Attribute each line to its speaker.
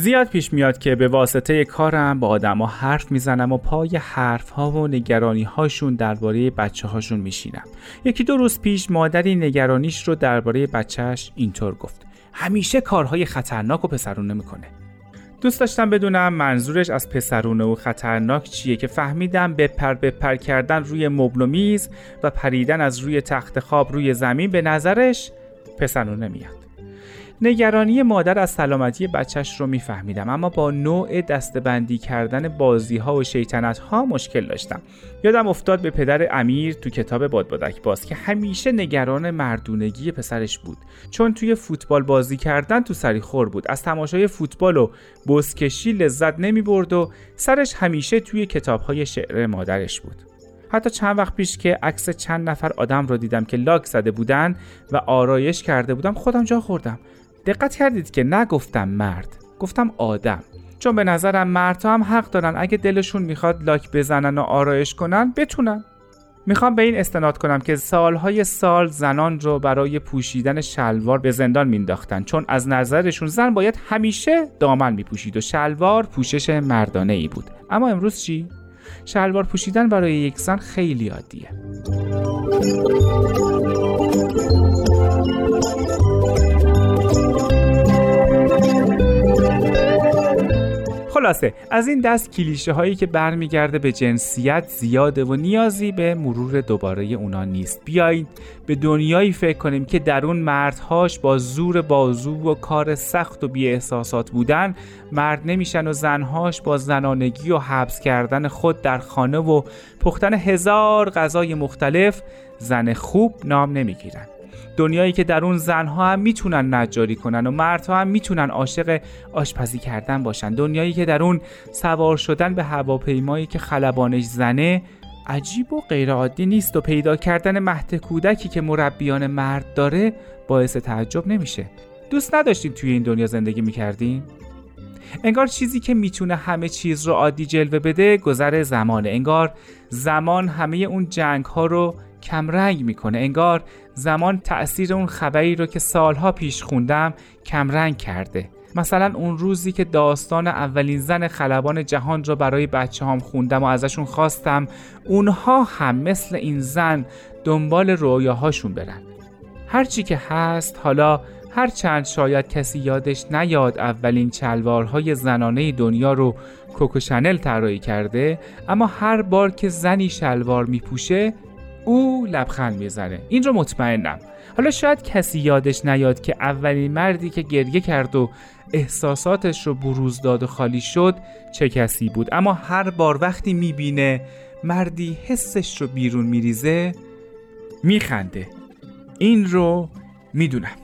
Speaker 1: زیاد پیش میاد که به واسطه کارم با آدما حرف می‌زنم و پای حرف ها و نگرانی هاشون درباره بچه هاشون میشینم. یکی دو روز پیش مادری نگرانیش رو درباره بچهش اینطور گفت. همیشه کارهای خطرناک و پسرونه می‌کنه. دوست داشتم بدونم منظورش از پسرونه و خطرناک چیه که فهمیدم بپر بپر کردن روی مبل و میز و پریدن از روی تخت خواب روی زمین به نظرش پسرونه میاد. نگرانی مادر از سلامتی بچهش رو میفهمیدم اما با نوع دستبندی کردن بازی ها و شیطنت ها مشکل داشتم. یادم افتاد به پدر امیر تو کتاب بادبادک باز که همیشه نگران مردونگی پسرش بود. چون توی فوتبال بازی کردن تو سری خور بود. از تماشای فوتبال و بزکشی لذت نمی برد و سرش همیشه توی کتاب های شعر مادرش بود. حتی چند وقت پیش که عکس چند نفر آدم رو دیدم که لاک زده بودن و آرایش کرده بودم خودم جا خوردم. دقت کردید که نگفتم مرد گفتم آدم. چون به نظرم مردها هم حق دارن اگه دلشون می‌خواد لاک بزنن و آرایش کنن بتونن. می‌خوام به این استناد کنم که سالهای سال زنان رو برای پوشیدن شلوار به زندان مینداختن چون از نظرشون زن باید همیشه دامن میپوشید و شلوار پوشش مردانه ای بود. اما امروز چی؟ شلوار پوشیدن برای یک زن خیلی عادیه. خلاصه از این دست کلیشه هایی که برمیگرده به جنسیت زیاده و نیازی به مرور دوباره اونا نیست. بیایید به دنیایی فکر کنیم که در اون مردهاش با زور بازو و کار سخت و بی احساسات بودن مرد نمیشن و زنهاش با زنانگی و حبس کردن خود در خانه و پختن هزار غذای مختلف زن خوب نام نمی‌گیرن. دنیایی که در اون زنها هم می‌تونن نجاری کنن و مردها هم می‌تونن عاشق آشپزی کردن باشن. دنیایی که در اون سوار شدن به هواپیمایی که خلبانش زنه عجیب و غیرعادی نیست و پیدا کردن مهد کودکی که مربیان مرد داره باعث تعجب نمیشه. دوست نداشتیم توی این دنیا زندگی می‌کردیم؟ انگار چیزی که می‌تونه همه چیز رو عادی جلوه بده گذر زمانه. انگار زمان همه اون جنگ ها رو کمرنگ می‌کنه. انگار زمان تأثیر اون خبری رو که سالها پیش خوندم کمرنگ کرده. مثلا اون روزی که داستان اولین زن خلبان جهان رو برای بچه هم خوندم و ازشون خواستم اونها هم مثل این زن دنبال رویاهاشون برن. هرچی که هست حالا هرچند شاید کسی یادش نیاد اولین چلوارهای زنانه دنیا رو کوکو شنل طراحی کرده اما هر بار که زنی شلوار میپوشه او لبخند می‌زنه. این رو مطمئنم. حالا شاید کسی یادش نیاد که اولین مردی که گریه کرد و احساساتش رو بروز داد و خالی شد چه کسی بود. اما هر بار وقتی می‌بینه مردی حسش رو بیرون میریزه میخنده. این رو می‌دونم.